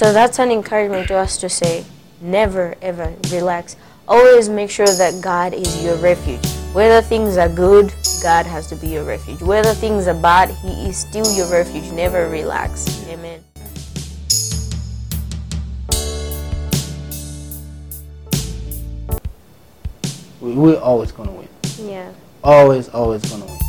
So that's an encouragement to us to say, never ever relax. Always make sure that God is your refuge. Whether things are good, God has to be your refuge. Whether things are bad, He is still your refuge. Never relax. Amen. We, we're always gonna win. Yeah. Always, always gonna win.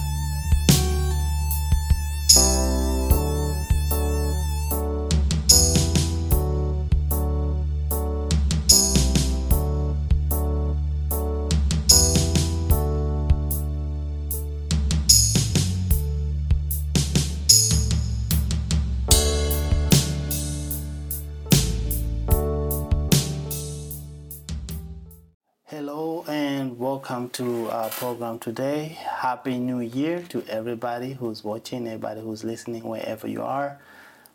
Welcome to our program today. Happy New Year to everybody who's watching, everybody who's listening, wherever you are.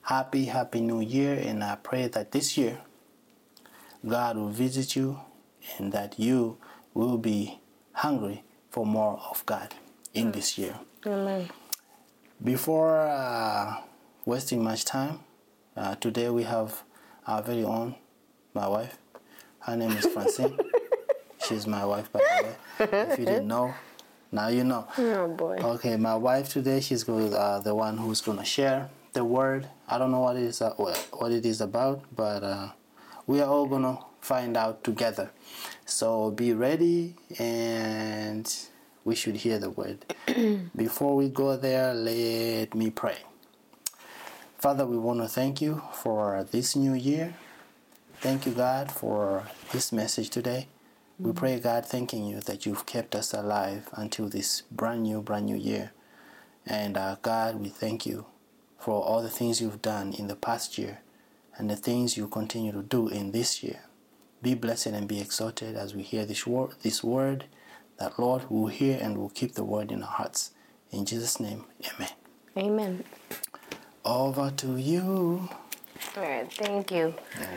Happy, happy New Year, and I pray that this year God will visit you and that you will be hungry for more of God in this year. Amen. Before uh, wasting much time, uh, today we have our very own, my wife. Her name is Francine. She's my wife, by the way. If you didn't know, now you know. Oh boy. Okay, my wife today, she's going, uh, the one who's going to share the word. I don't know what it is, uh, what it is about, but uh, we are all going to find out together. So be ready, and we should hear the word. Before we go there, let me pray. Father, we want to thank you for this new year. Thank you, God, for this message today. We pray, God, thanking you that you've kept us alive until this brand new, brand new year. And uh, God, we thank you for all the things you've done in the past year and the things you continue to do in this year. Be blessed and be exalted as we hear this word, this word that Lord will hear and will keep the word in our hearts. In Jesus' name, amen. Amen. Over to you. All right. Thank you. You're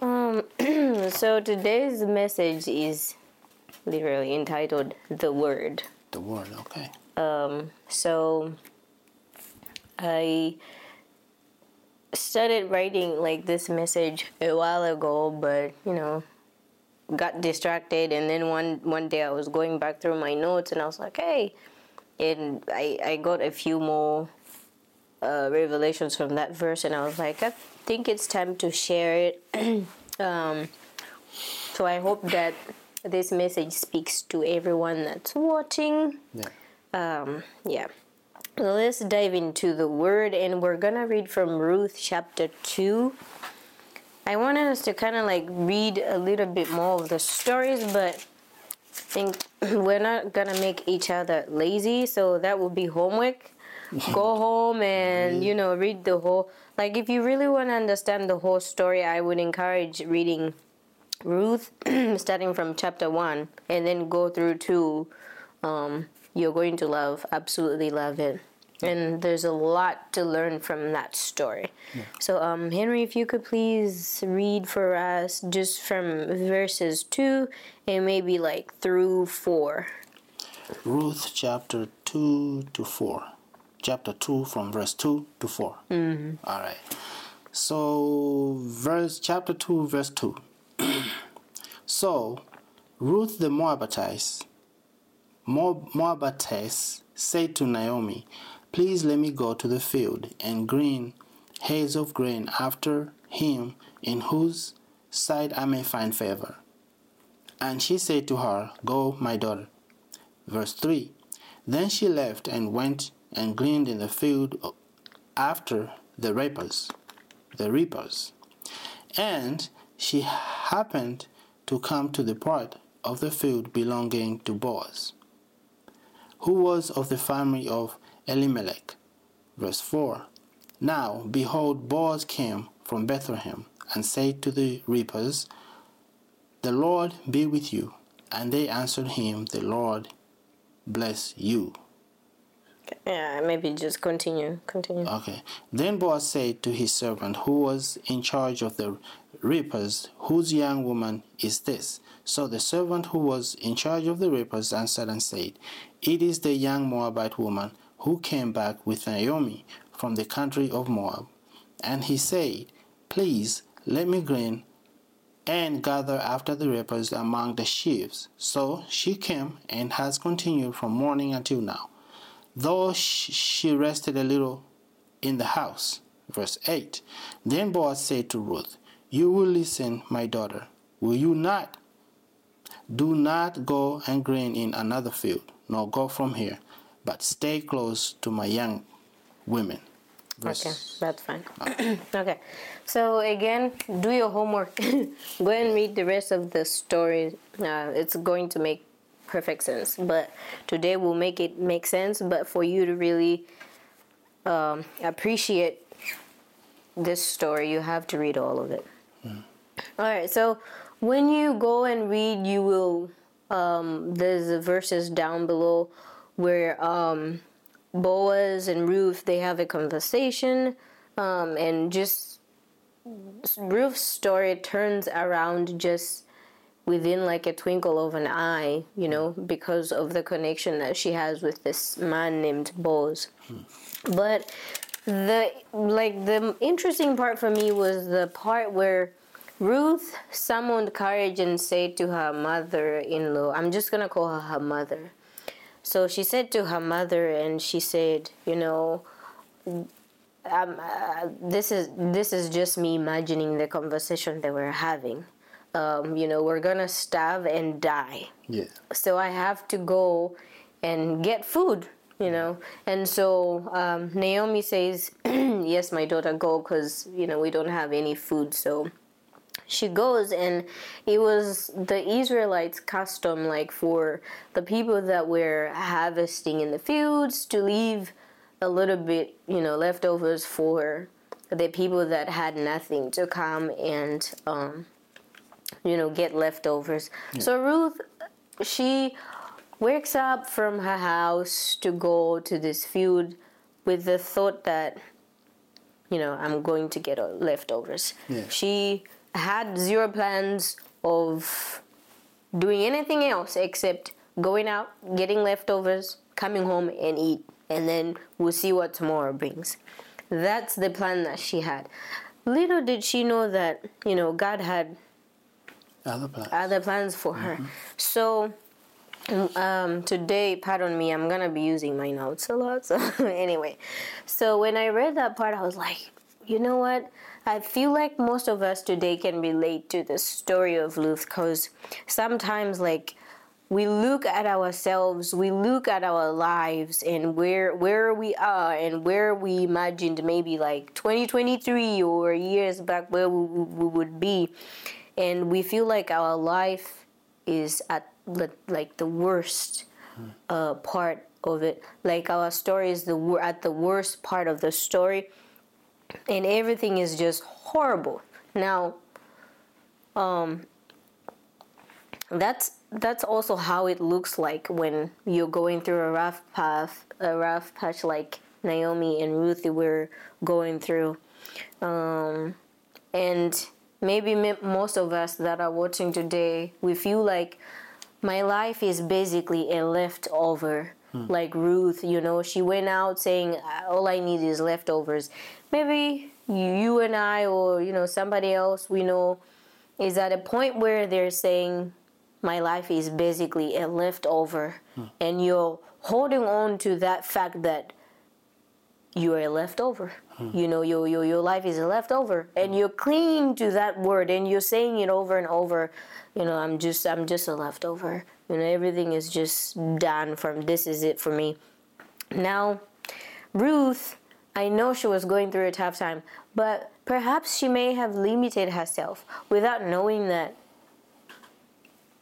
welcome. Um, so today's message is literally entitled "The Word." The word, okay. Um, so I started writing like this message a while ago, but you know, got distracted, and then one one day I was going back through my notes, and I was like, hey, and I I got a few more uh, revelations from that verse, and I was like, think it's time to share it. um, so I hope that this message speaks to everyone that's watching. Yeah. Um, yeah. Let's dive into the word, and we're gonna read from Ruth chapter 2. I wanted us to kind of like read a little bit more of the stories, but I think we're not gonna make each other lazy, so that will be homework. Go home and you know read the whole. Like if you really want to understand the whole story, I would encourage reading Ruth, starting from chapter one, and then go through two. Um, you're going to love, absolutely love it. And there's a lot to learn from that story. So, um, Henry, if you could please read for us just from verses two and maybe like through four. Ruth chapter 2 to 4. Chapter 2 from verse 2 to 4. Mm-hmm. All right. So, verse chapter 2, verse 2. so, Ruth the Moabitess, Moab- Moabitess said to Naomi, Please let me go to the field and glean heads of grain after him in whose sight I may find favor. And she said to her, Go, my daughter. Verse 3 Then she left and went and gleaned in the field after the reapers, the reapers. And she happened to come to the part of the field belonging to Boaz, who was of the family of Elimelech. Verse 4 Now, behold, Boaz came from Bethlehem and said to the reapers, The Lord be with you. And they answered him, The Lord bless you. Yeah, maybe just continue. Continue. Okay. Then Boaz said to his servant who was in charge of the reapers, Whose young woman is this? So the servant who was in charge of the reapers answered and said, It is the young Moabite woman who came back with Naomi from the country of Moab. And he said, Please let me glean and gather after the reapers among the sheaves. So she came and has continued from morning until now, though she rested a little in the house. Verse 8 Then Boaz said to Ruth, You will listen, my daughter, will you not? Do not go and glean in another field, nor go from here, but stay close to my young women. Verse okay, that's fine. okay, so again, do your homework. go and read the rest of the story. Uh, it's going to make perfect sense. But today we'll make it make sense. But for you to really um, appreciate this story, you have to read all of it. Mm. All right, so when you go and read, you will. Um, there's verses down below where um, Boaz and Ruth they have a conversation, um, and just Ruth's story turns around just within like a twinkle of an eye, you know, because of the connection that she has with this man named Boaz. Hmm. But the like the interesting part for me was the part where Ruth summoned courage and said to her mother-in-law, I'm just gonna call her her mother. So she said to her mother, and she said, you know, um, uh, this is this is just me imagining the conversation they were having. Um, you know, we're gonna starve and die. Yeah. So I have to go and get food. You know, and so um, Naomi says, "Yes, my daughter, go, because you know we don't have any food." So she goes and it was the Israelites custom like for the people that were harvesting in the fields to leave a little bit, you know, leftovers for the people that had nothing to come and um, you know, get leftovers. Yeah. So Ruth she wakes up from her house to go to this field with the thought that you know, I'm going to get leftovers. Yeah. She had zero plans of doing anything else except going out, getting leftovers, coming home and eat, and then we'll see what tomorrow brings. That's the plan that she had. Little did she know that, you know, God had other plans, other plans for her. Mm-hmm. So um, today, pardon me, I'm gonna be using my notes a lot. So anyway, so when I read that part, I was like, you know what? I feel like most of us today can relate to the story of Ruth because sometimes, like, we look at ourselves, we look at our lives and where where we are and where we imagined maybe like 2023 or years back where we, we would be, and we feel like our life is at like the worst uh, part of it. Like our story is the at the worst part of the story and everything is just horrible. Now, um, that's that's also how it looks like when you're going through a rough path, a rough patch like Naomi and Ruthie were going through, um, and maybe most of us that are watching today, we feel like my life is basically a leftover. Hmm. Like Ruth, you know, she went out saying, All I need is leftovers maybe you and I or you know somebody else we know is at a point where they're saying my life is basically a leftover hmm. and you're holding on to that fact that you're a leftover hmm. you know your, your your life is a leftover and you're clinging to that word and you're saying it over and over you know i'm just i'm just a leftover you know everything is just done from this is it for me now ruth I know she was going through a tough time, but perhaps she may have limited herself without knowing that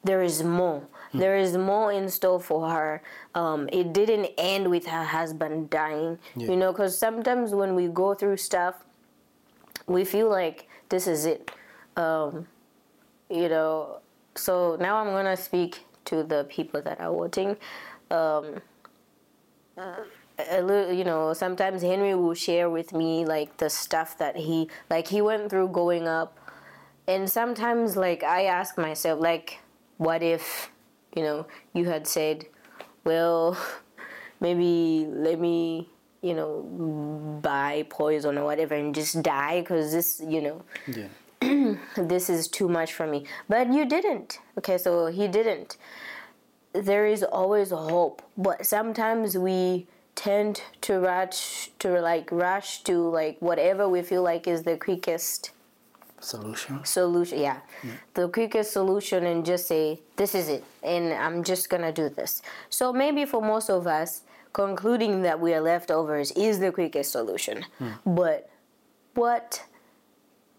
there is more. There is more in store for her. Um, it didn't end with her husband dying, yeah. you know, because sometimes when we go through stuff, we feel like this is it. Um, you know, so now I'm going to speak to the people that are voting. Um, a little, you know, sometimes Henry will share with me like the stuff that he like he went through growing up, and sometimes like I ask myself like, what if, you know, you had said, well, maybe let me, you know, buy poison or whatever and just die because this, you know. Yeah. this is too much for me. But you didn't. Okay, so he didn't. There is always hope, but sometimes we tend to rush to like rush to like whatever we feel like is the quickest Solution. solution yeah. The quickest solution and just say this is it and i'm just gonna do this. So maybe for most of us concluding that we are leftovers is the quickest solution. But what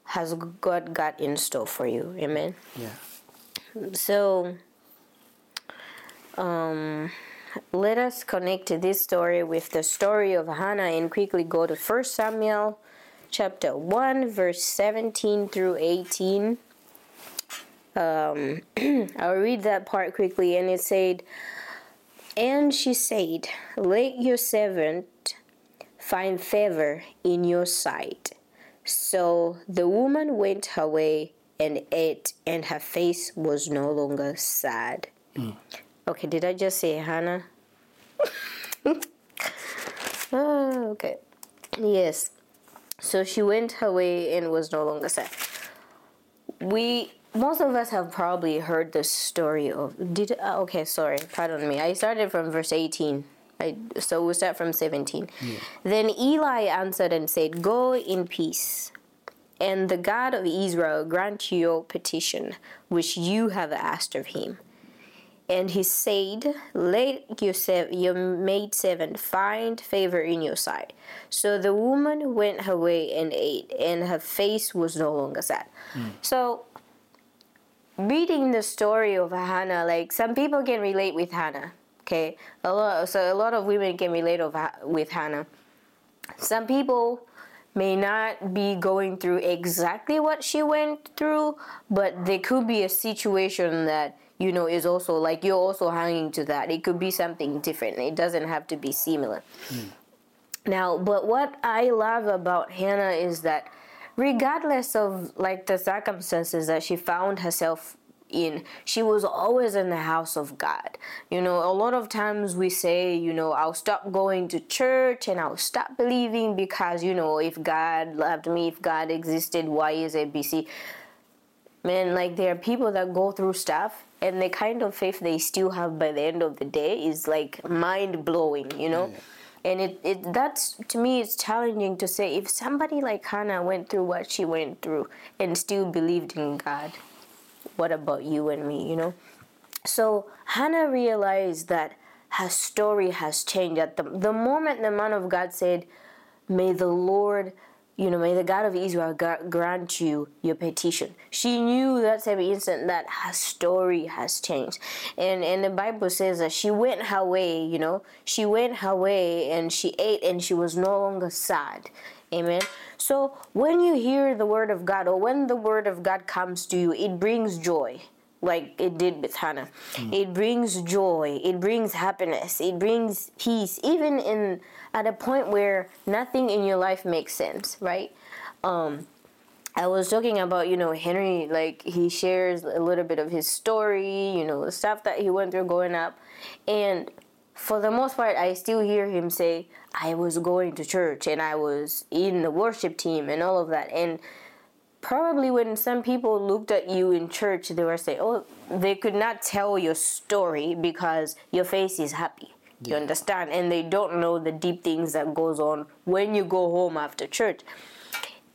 has god got in store for you? Amen? Yeah. so um, let us connect this story with the story of Hannah and quickly go to 1 Samuel chapter 1, verse 17 through 18. Um, I'll read that part quickly, and it said, And she said, Let your servant find favor in your sight. So the woman went her way and ate, and her face was no longer sad. Okay, did I just say Hannah? oh, okay. Yes. So she went her way and was no longer sad. We most of us have probably heard the story of did uh, okay sorry pardon me. I started from verse 18 I, so we'll start from 17 then Eli answered and said go in peace and the God of Israel grant you your petition which you have asked of him and he said, Let your, sev- your maid servant find favor in your sight. So the woman went her way and ate, and her face was no longer sad. Hmm. So, reading the story of Hannah, like some people can relate with Hannah. Okay, a lot. So a lot of women can relate of, with Hannah. Some people may not be going through exactly what she went through, but there could be a situation that you know is also like you're also hanging to that. It could be something different. It doesn't have to be similar. Hmm. Now, but what I love about Hannah is that regardless of like the circumstances that she found herself in she was always in the house of god you know a lot of times we say you know i'll stop going to church and i'll stop believing because you know if god loved me if god existed why is abc man like there are people that go through stuff and the kind of faith they still have by the end of the day is like mind blowing you know? And it, it that's to me it's challenging to say if somebody like hannah went through what she went through and still believed in god what about you and me you know? So hannah realized that her story has changed. At the, the moment the man of god said may the lord you know may the god of israel grant you your petition. She knew that same instant that her story has changed. And and the bible says that she went her way you know. She went her way and she ate and she was no longer sad. Amen. So when you hear the word of god or when the word of god comes to you it brings joy like it did with Hannah. Hmm. It brings joy, it brings happiness, it brings peace, even in at a point where nothing in your life makes sense, right? Um, I was talking about, you know, Henry, like he shares a little bit of his story, you know, the stuff that he went through growing up. And for the most part, I still hear him say, I was going to church and I was in the worship team and all of that. And probably when some people looked at you in church, they were saying, oh, they could not tell your story because your face is happy. You understand? And they don't know the deep things that goes on when you go home after church.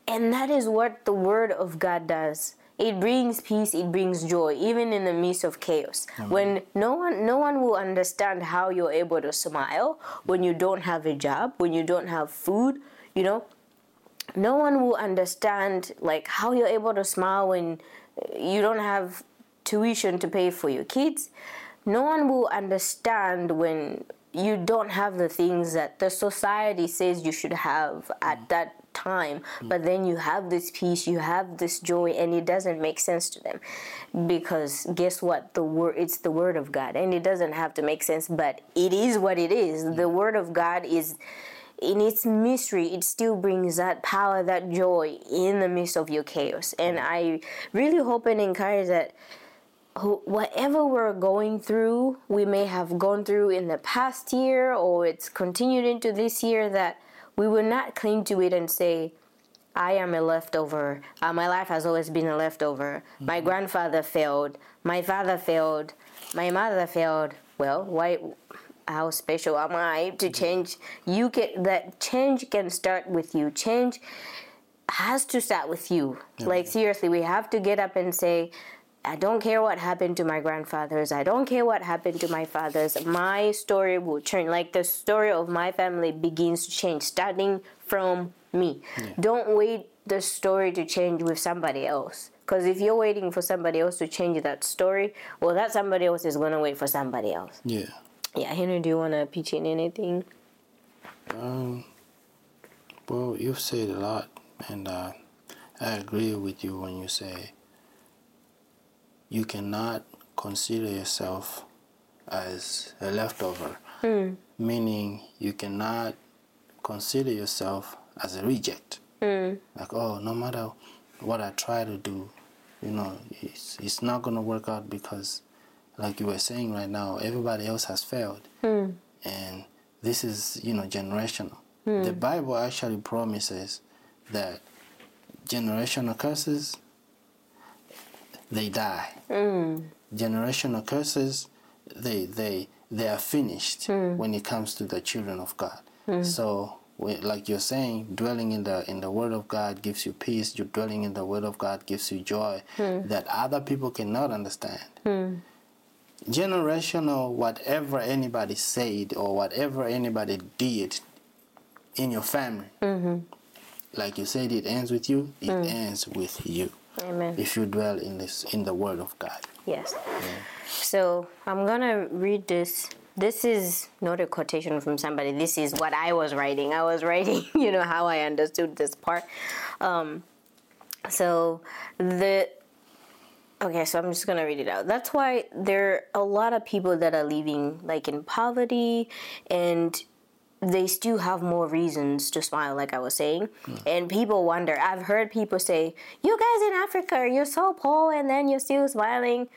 And that is what the word of God does. It brings peace, it brings joy, even in the midst of chaos. When no one no one will understand how you're able to smile when you don't have a job, when you don't have food, you know, no one will understand like how you're able to smile when you don't have tuition to pay for your kids no one will understand when you don't have the things that the society says you should have at mm. that time mm. but then you have this peace you have this joy and it doesn't make sense to them. Because guess what? The word it's the word of god and it doesn't have to make sense but it is what it is. Mm. The word of god is in its mystery, it still brings that power, that joy in the midst of your chaos. And I really hope and encourage that whatever we're going through, we may have gone through in the past year or it's continued into this year, that we will not cling to it and say, I am a leftover. Uh, my life has always been a leftover. My grandfather failed. My father failed. My mother failed. Well, why? How special am I to change? You can that change can start with you. Change has to start with you. Like seriously, we have to get up and say, I don't care what happened to my grandfathers. I don't care what happened to my fathers. My story will change. Like the story of my family begins to change, starting from me. Don't wait the story to change with somebody else. Because if you're waiting for somebody else to change that story, well, that somebody else is going to wait for somebody else. Yeah. Yeah, Henry, do you want to pitch in anything? Um, well, you've said a lot, and uh, I agree with you when you say you cannot consider yourself as a leftover, hmm. meaning you cannot consider yourself as a reject. Hmm. Like, oh, no matter what I try to do, you know, it's, it's not going to work out because, like you were saying right now, everybody else has failed. Hmm. And this is, you know, generational. The Bible actually promises that generational curses, they die. Mm. Generational curses, they they they are finished mm. when it comes to the children of God. Mm. So, we- like you're saying, dwelling in the in the Word of God gives you peace. You dwelling in the Word of God gives you joy that other people cannot understand. Generational, whatever anybody said or whatever anybody did in your family, mm-hmm. like you said, it ends with you. It ends with you Amen. if you dwell in this in the Word of God. Yes. So I'm gonna read this. This is not a quotation from somebody. This is what I was writing. I was writing, you know, how I understood this part. Um, so the okay, so I'm just gonna read it out. That's why there are a lot of people that are living like in poverty and they still have more reasons to smile, like I was saying. And people wonder. I've heard people say, "You guys in Africa, you're so poor, and then you're still smiling."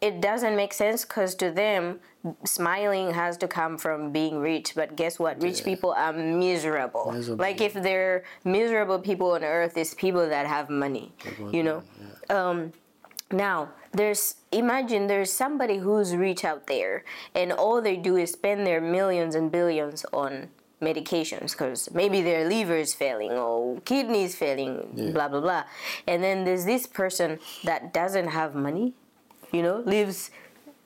It doesn't make sense because to them, smiling has to come from being rich. But guess what? Rich Yeah. people are miserable. Miserable. Like if they're miserable people on earth, it's people that have money. You know. Um, now, there's imagine there's somebody who's rich out there, and all they do is spend their millions and billions on medications because maybe their liver is failing or kidneys failing, blah blah blah. And then there's this person that doesn't have money, you know, lives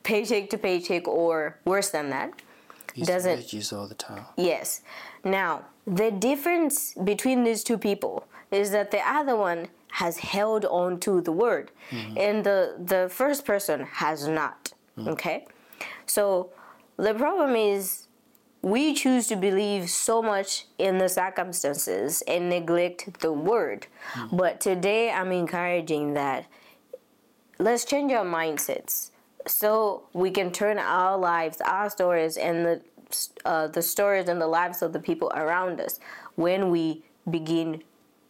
paycheck to paycheck or worse than that. He's Doesn't- veggies all the time. Yes. Now, the difference between these two people is that the other one has held on to the word mm-hmm. and the the first person has not. Mm-hmm. Okay? So, the problem is we choose to believe so much in the circumstances and neglect the word. Mm-hmm. But today I'm encouraging that let's change our mindsets so we can turn our lives, our stories, and the uh, the stories and the lives of the people around us when we begin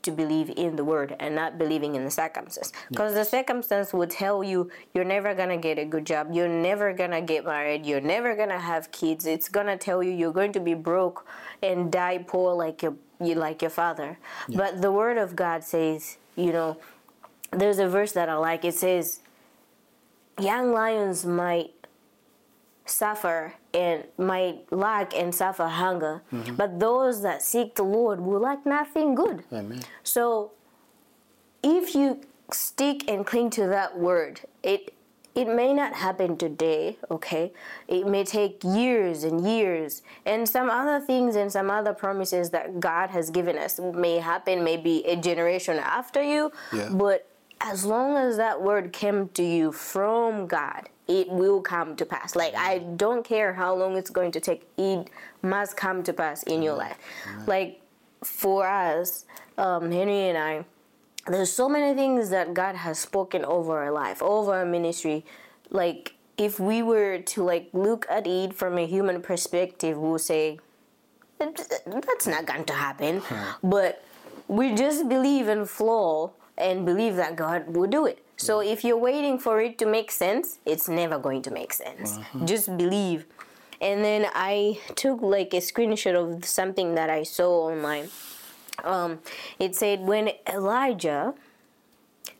to believe in the word and not believing in the circumstance. Because the circumstance would tell you you're never gonna get a good job, you're never gonna get married, you're never gonna have kids. It's gonna tell you you're going to be broke and die poor like your you like your father. But the word of God says, you know, there's a verse that I like. It says, "Young lions might suffer and might lack and suffer hunger, mm-hmm. but those that seek the Lord will lack nothing good." Amen. So, if you stick and cling to that word, it it may not happen today, okay? It may take years and years, and some other things and some other promises that God has given us may happen maybe a generation after you, Yeah. but as long as that word came to you from God, it will come to pass. Like I don't care how long it's going to take, it must come to pass in your life. Like for us, um, Henry and I, there's so many things that God has spoken over our life, over our ministry. Like if we were to like look at it from a human perspective, we'll say that's not going to happen. But we just believe and flow and believe that God will do it. So if you're waiting for it to make sense, it's never going to make sense. Just believe. And then I took like a screenshot of something that I saw online Um, it said when Elijah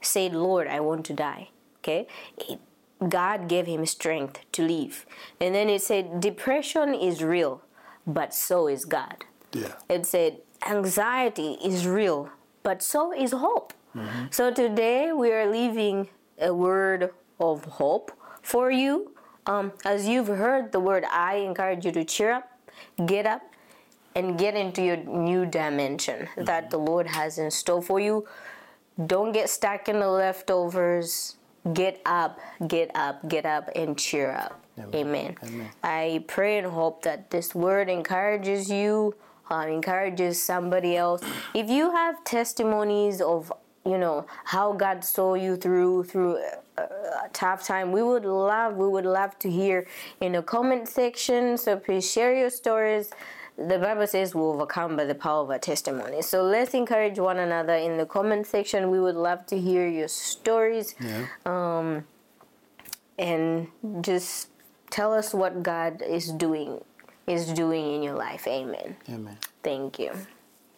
said, "Lord, I want to die." Okay, it, God gave him strength to live, and then it said, "Depression is real, but so is God." Yeah. It said, "Anxiety is real, but so is hope." So today we are leaving a word of hope for you. Um, as you've heard the word, I encourage you to cheer up, get up, and get into your new dimension that the Lord has in store for you. Don't get stuck in the leftovers. Get up, get up, get up, and cheer up. Amen. Amen. Amen. I pray and hope that this word encourages you, uh, encourages somebody else. If you have testimonies of, you know, how God saw you through through a, a tough time, we would love, we would love to hear in the comment section. So please share your stories. The Bible says we overcome by the power of our testimony. So let's encourage one another in the comment section. We would love to hear your stories Yeah. Um, and just tell us what God is doing is doing in your life. Amen. Amen. Thank you.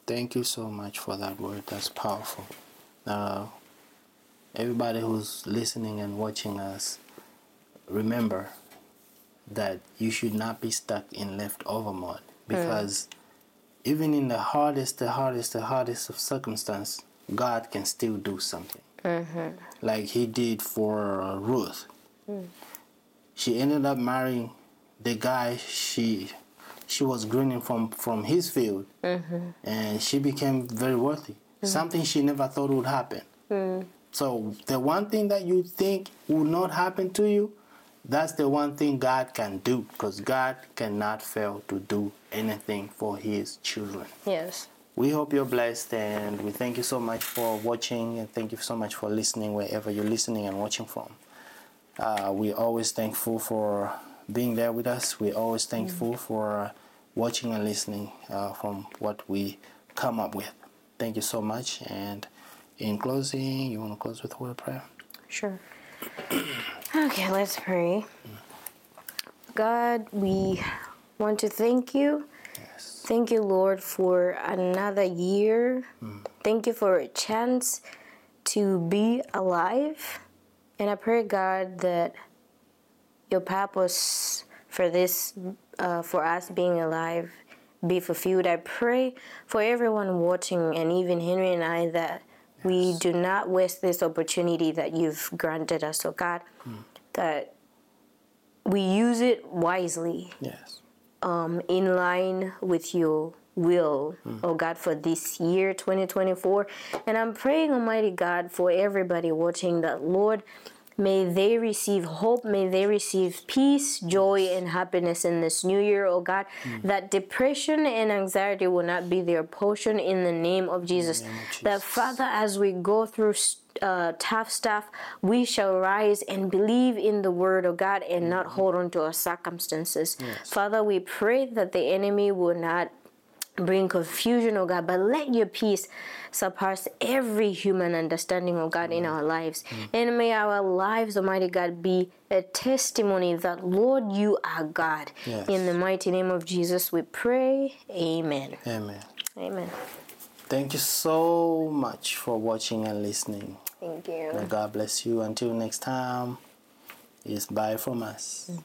Thank you so much for that word. That's powerful. Uh, everybody who's listening and watching us, remember that you should not be stuck in leftover mode because even in the hardest, the hardest, the hardest of circumstance, God can still do something. Like He did for uh, Ruth. She ended up marrying the guy she she was gleaning from from his field, and she became very wealthy. Something she never thought would happen. So the one thing that you think will not happen to you, that's the one thing God can do, because God cannot fail to do anything for His children. Yes. We hope you're blessed, and we thank you so much for watching, and thank you so much for listening wherever you're listening and watching from. Uh, we're always thankful for being there with us. We're always thankful for uh, watching and listening uh, from what we come up with. Thank you so much. And in closing, you want to close with a word of prayer? Sure. okay, let's pray. God, we want to thank you. Yes. Thank you, Lord, for another year. Mm. Thank you for a chance to be alive. And I pray, God, that your purpose for this, uh, for us being alive, be fulfilled. I pray for everyone watching, and even Henry and I, that we do not waste this opportunity that you've granted us, oh God, that we use it wisely Yes. um, in line with your will, oh God, for this year 2024. And I'm praying, Almighty God, for everybody watching that, Lord, may they receive hope, may they receive peace, joy, and happiness in this new year, oh God, that depression and anxiety will not be their portion in the name of Jesus. name of That, Father, as we go through uh, tough stuff, we shall rise and believe in the word of God and not hold on to our circumstances. Yes. Father, we pray that the enemy will not bring confusion, oh God, but let your peace surpass every human understanding, oh God, in our lives. Mm. And may our lives, Almighty God, be a testimony that, Lord, you are God. Yes. In the mighty name of Jesus, we pray. Amen. Amen. Amen. Thank you so much for watching and listening. Thank you. May God bless you. Until next time, it's bye from us. Mm.